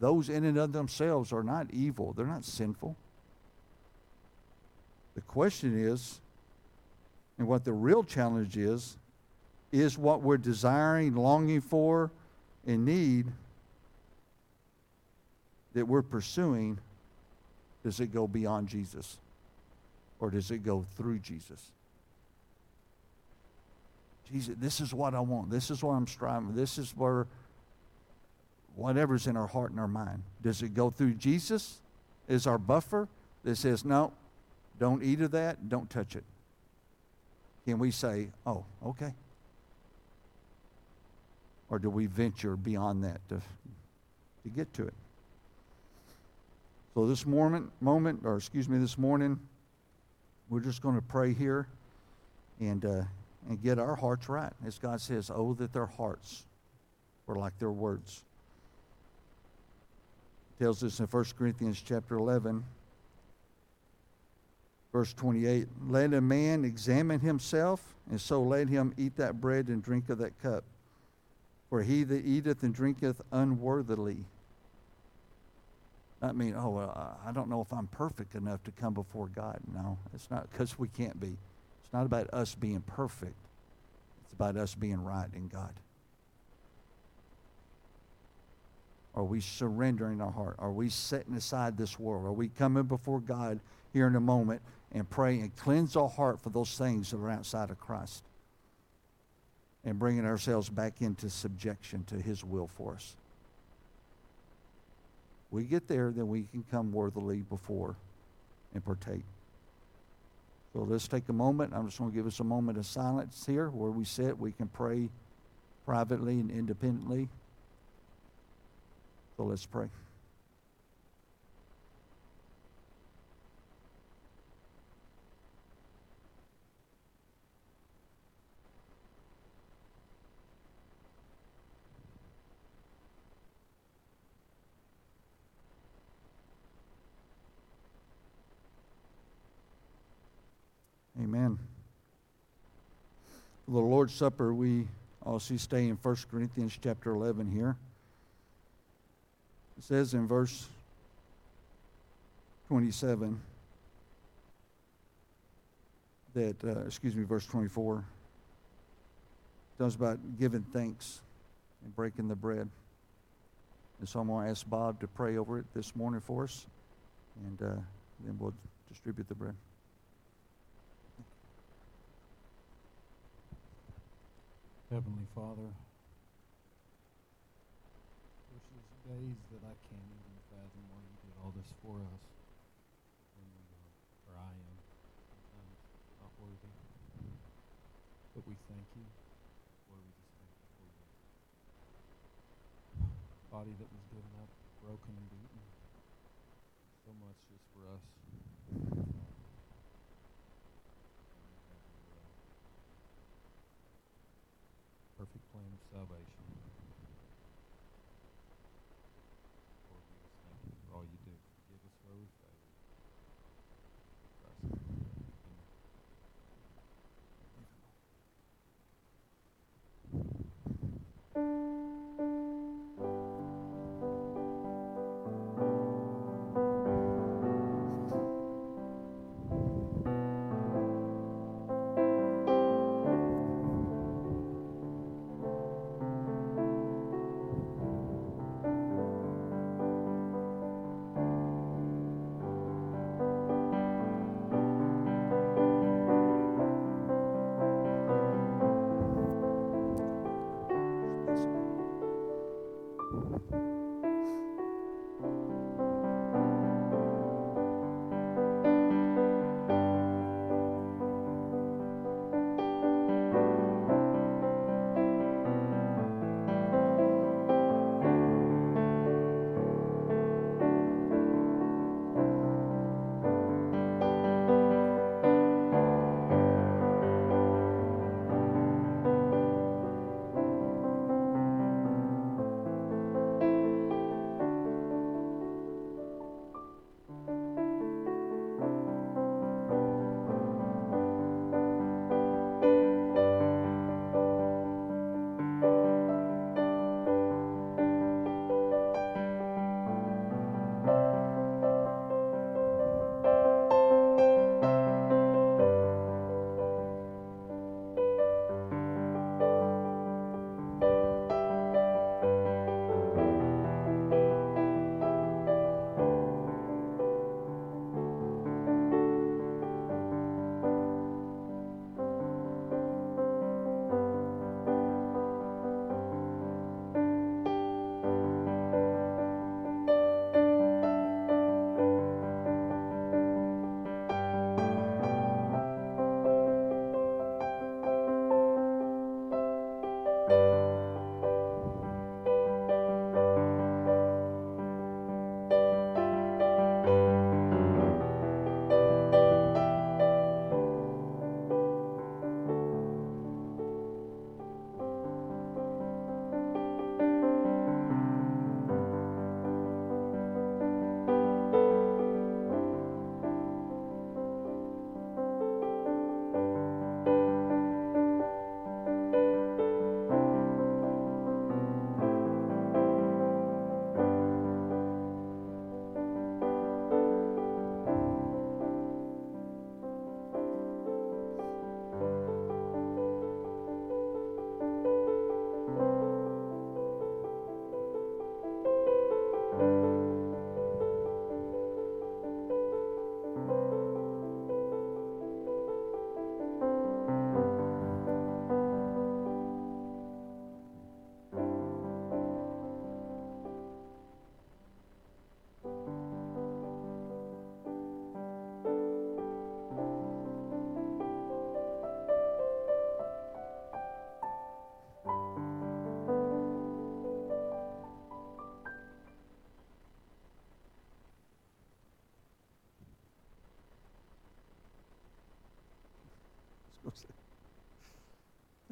A: Those in and of themselves are not evil, they're not sinful. The question is, and what the real challenge is, is what we're desiring, longing for, and need that we're pursuing, does it go beyond Jesus? Or does it go through Jesus? Jesus, this is what I want. This is what I'm striving. This is where whatever's in our heart and our mind. Does it go through Jesus as our buffer that says, no, don't eat of that, don't touch it? Can we say, oh, okay? Or do we venture beyond that to, to get to it? So this moment, moment, or excuse me, this morning, we're just going to pray here and, uh, and get our hearts right. As God says, oh, that their hearts were like their words. It tells us in 1 Corinthians chapter 11, verse 28, let a man examine himself, and so let him eat that bread and drink of that cup. For he that eateth and drinketh unworthily. I mean, oh, well, I don't know if I'm perfect enough to come before God. No, it's not because we can't be. It's not about us being perfect. It's about us being right in God. Are we surrendering our heart? Are we setting aside this world? Are we coming before God here in a moment and pray and cleanse our heart for those things that are outside of Christ? And bringing ourselves back into subjection to His will for us. We get there, then we can come worthily before and partake. So let's take a moment. I'm just going to give us a moment of silence here where we sit. We can pray privately and independently. So let's pray. Amen. For the Lord's Supper, we also stay in 1 Corinthians chapter 11 here. It says in verse 27 that, uh, excuse me, verse 24, tells about giving thanks and breaking the bread. And so I'm going to ask Bob to pray over it this morning for us, and uh, then we'll distribute the bread.
F: Heavenly Father, there's these days that I can't even fathom why you did all this for us. When we are, or I am, sometimes not worthy. But we thank you. Lord, we just thank you for your body that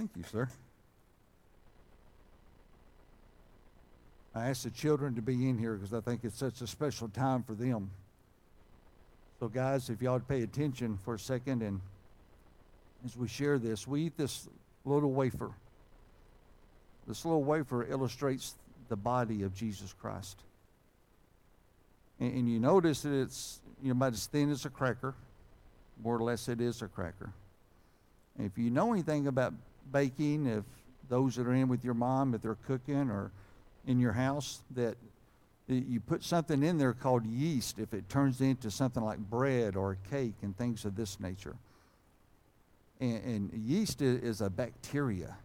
F: Thank you,
A: sir. I asked the children to be in here because I think it's such a special time for them. So, guys, if y'all would pay attention for a second, and as we share this, we eat this little wafer. This little wafer illustrates the body of Jesus Christ. And, and you notice that it's you know, about as thin as a cracker, more or less, it is a cracker. And if you know anything about baking, if those that are in with your mom, if they're cooking or in your house, that you put something in there called yeast if it turns into something like bread or cake and things of this nature. And, and yeast is, a bacteria.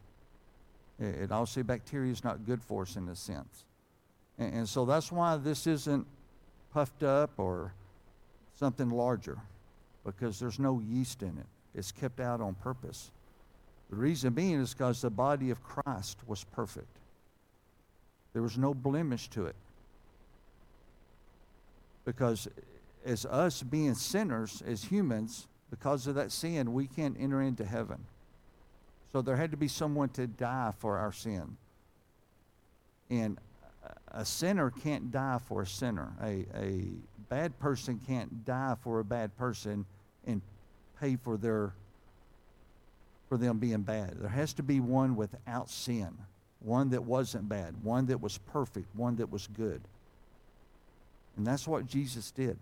A: It also bacteria is not good for us in a sense. And, and so that's why this isn't puffed up or something larger because there's no yeast in it. It's kept out on purpose. The reason being is because the body of Christ was perfect. There was no blemish to it. Because as us being sinners, as humans, because of that sin, we can't enter into heaven. So there had to be someone to die for our sin. And a sinner can't die for a sinner. A, a bad person can't die for a bad person and pay for their for them being bad. There has to be one without sin, one that wasn't bad, one that was perfect, one that was good. And that's what Jesus did.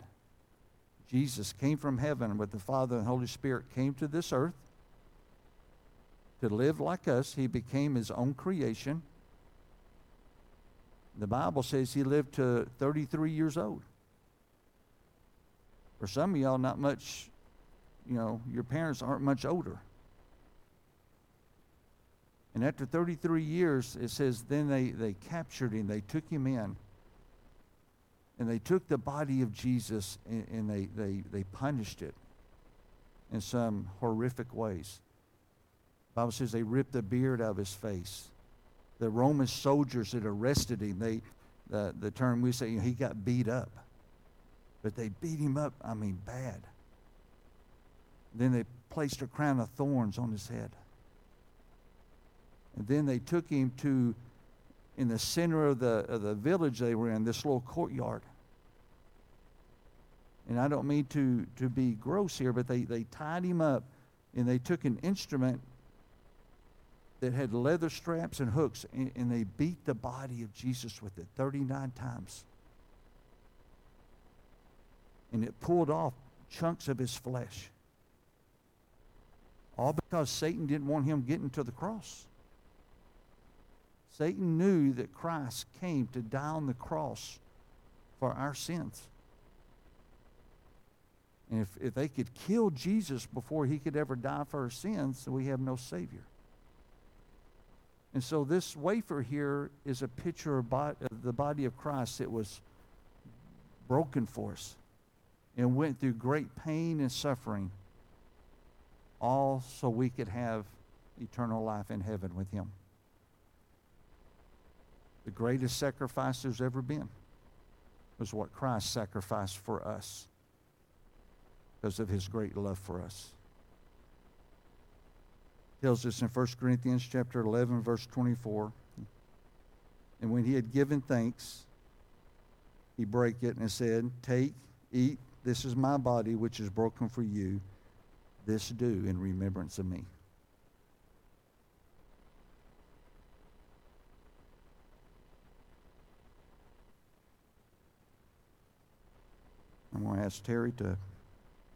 A: Jesus came from heaven with the Father and Holy Spirit, came to this earth to live like us. He became his own creation. The Bible says he lived to 33 years old. For some of y'all, not much, you know, your parents aren't much older. And after 33 years, it says, then they, they captured him, they took him in, and they took the body of Jesus and, and they, they, they punished it in some horrific ways. The Bible says they ripped the beard out of his face. The Roman soldiers that arrested him, they, the, the term we say, you know, he got beat up. But they beat him up, I mean, bad. Then they placed a crown of thorns on his head. And then they took him to, in the center of the, of the village they were in, this little courtyard. And I don't mean to, to be gross here, but they, they tied him up and they took an instrument that had leather straps and hooks and, and they beat the body of Jesus with it 39 times. And it pulled off chunks of his flesh. All because Satan didn't want him getting to the cross. Satan knew that Christ came to die on the cross for our sins. And if, if they could kill Jesus before he could ever die for our sins, then we have no Savior. And so this wafer here is a picture of, of the body of Christ that was broken for us and went through great pain and suffering, all so we could have eternal life in heaven with him. The greatest sacrifice there's ever been was what Christ sacrificed for us because of his great love for us. tells us in 1 Corinthians chapter 11 verse 24 and when he had given thanks he brake it and said take eat this is my body which is broken for you this do in remembrance of me I'm going to ask Terry to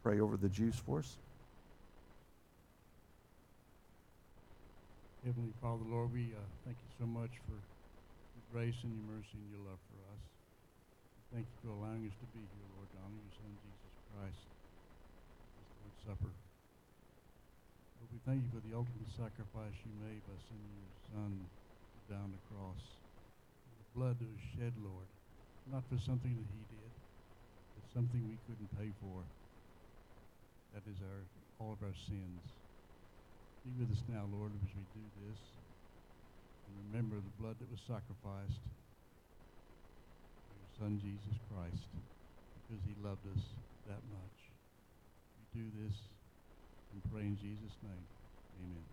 A: pray over the juice for us.
G: Heavenly Father, Lord, we uh, thank you so much for your grace and your mercy and your love for us. Thank you for allowing us to be here, Lord, to honor your Son, Jesus Christ, this Lord's Supper. Lord, we thank you for the ultimate sacrifice you made by sending your Son down the cross. The blood that was shed, Lord, not for something that he did, something we couldn't pay for. That is our all of our sins. Be with us now, Lord, as we do this. And remember the blood that was sacrificed by your Son Jesus Christ, because he loved us that much. We do this and pray in Jesus' name. Amen.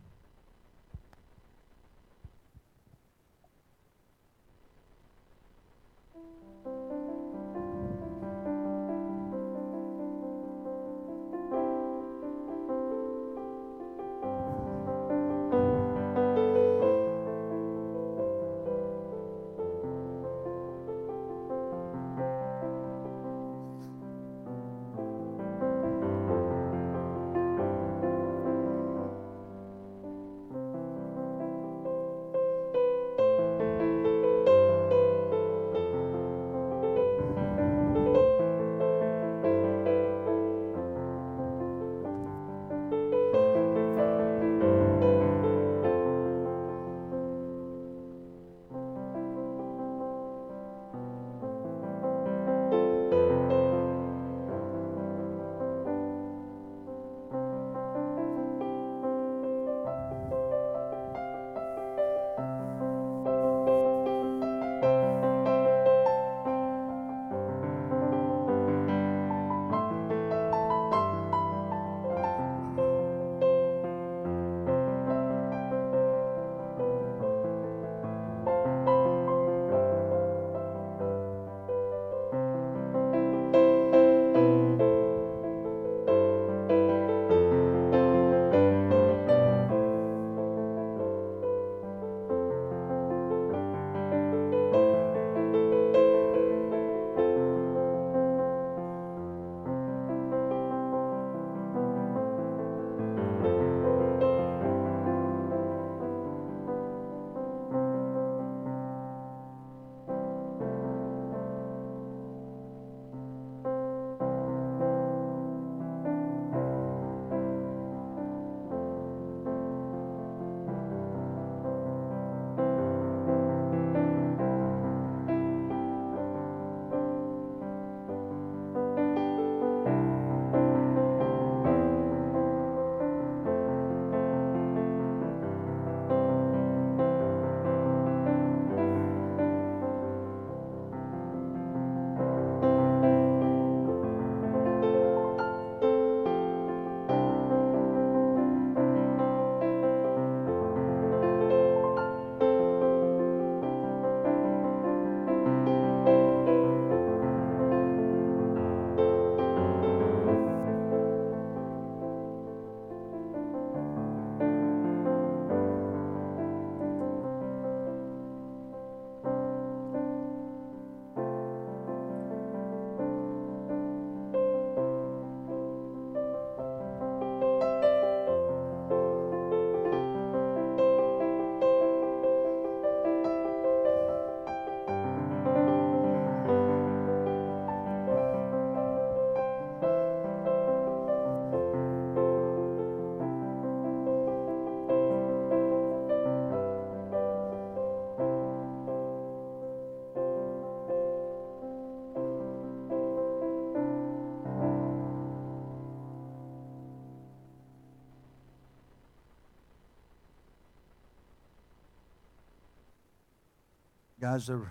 A: Guys, the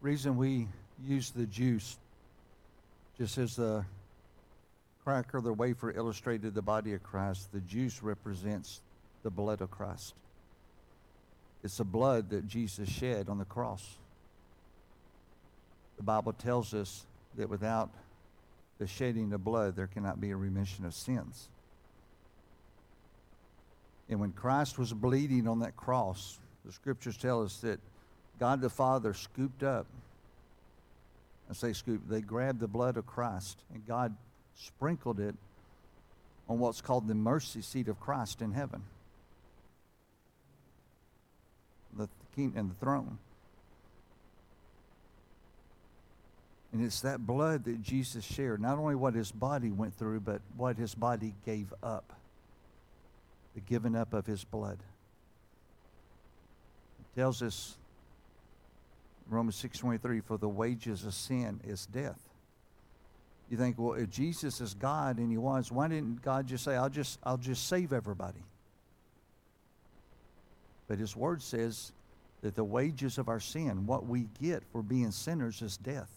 A: reason we use the juice, just as the cracker, the wafer illustrated the body of Christ, the juice represents the blood of Christ. It's the blood that Jesus shed on the cross. The Bible tells us that without the shedding of blood, there cannot be a remission of sins. And when Christ was bleeding on that cross, the scriptures tell us that God the Father scooped up, I say scoop, they grabbed the blood of Christ and God sprinkled it on what's called the mercy seat of Christ in heaven. The king and the throne. And it's that blood that Jesus shared, not only what his body went through, but what his body gave up. The giving up of his blood. It tells us Romans 6:23 for the wages of sin is death. You think, well, if Jesus is God and he was, why didn't God just say, I'll just I'll just save everybody? But his word says that the wages of our sin, what we get for being sinners is death.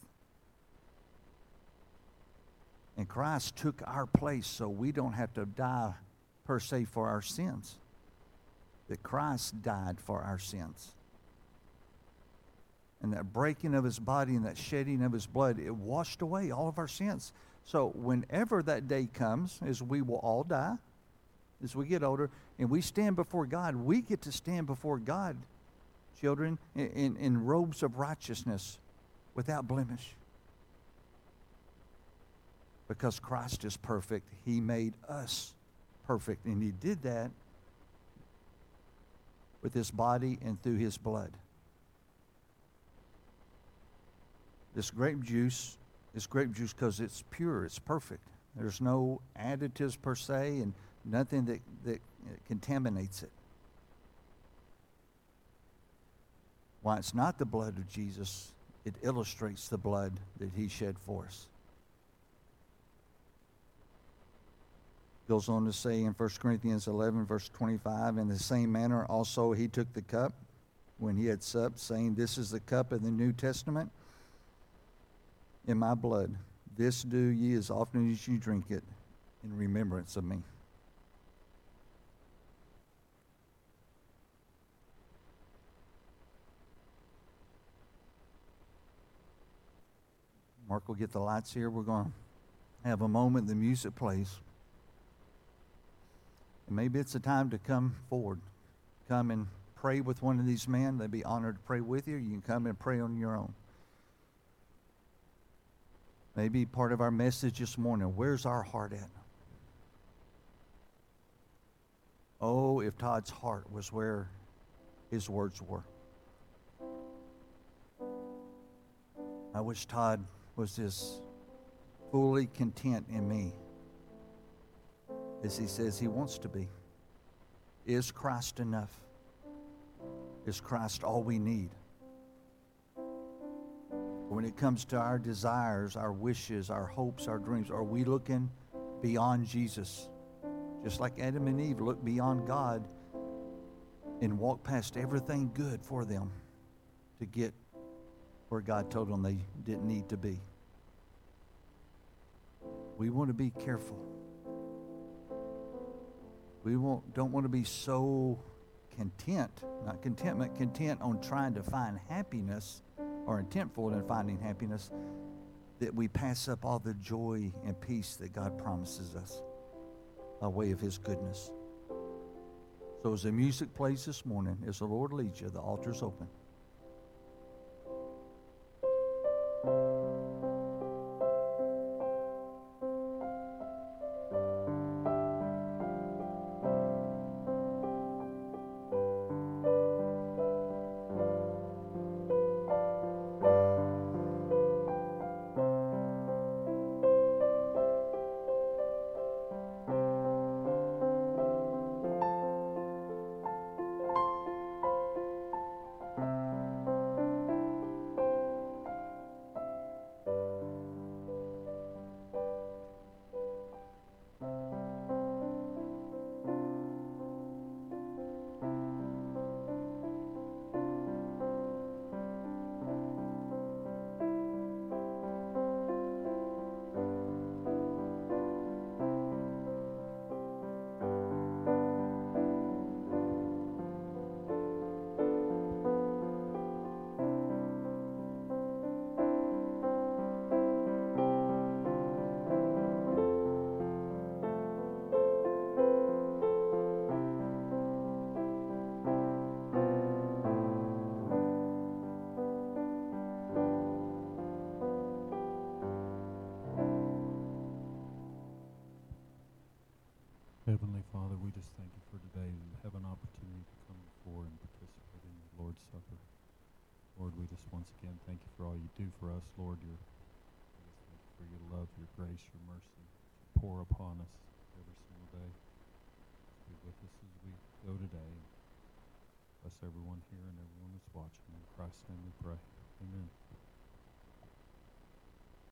A: And Christ took our place so we don't have to die per se for our sins. That Christ died for our sins. And that breaking of his body and that shedding of his blood, it washed away all of our sins. So whenever that day comes, as we will all die, as we get older, and we stand before God, we get to stand before God, children, in, in, in robes of righteousness without blemish because Christ is perfect. He made us perfect. And He did that with His body and through His blood. This grape juice is grape juice because it's pure, it's perfect. There's no additives per se and nothing that, that contaminates it. Why it's not the blood of Jesus, it illustrates the blood that He shed for us. goes on to say in 1 Corinthians 11, verse 25, in the same manner also he took the cup when he had supped, saying, This is the cup of the New Testament in my blood. This do ye as often as you drink it in remembrance of me. Mark will get the lights here. We're going to have a moment. The music plays. And maybe it's a time to come forward. Come and pray with one of these men. They'd be honored to pray with you. You can come and pray on your own. Maybe part of our message this morning where's our heart at? Oh, if Todd's heart was where his words were. I wish Todd was as fully content in me as he says he wants to be. Is Christ enough? Is Christ all we need? When it comes to our desires, our wishes, our hopes, our dreams, are we looking beyond Jesus? Just like Adam and Eve looked beyond God and walked past everything good for them to get where God told them they didn't need to be. We want to be careful we don't want to be so content, not contentment, content on trying to find happiness or intentful in finding happiness, that we pass up all the joy and peace that God promises us by way of His goodness. So as the music plays this morning, as the Lord leads you, the altar's open.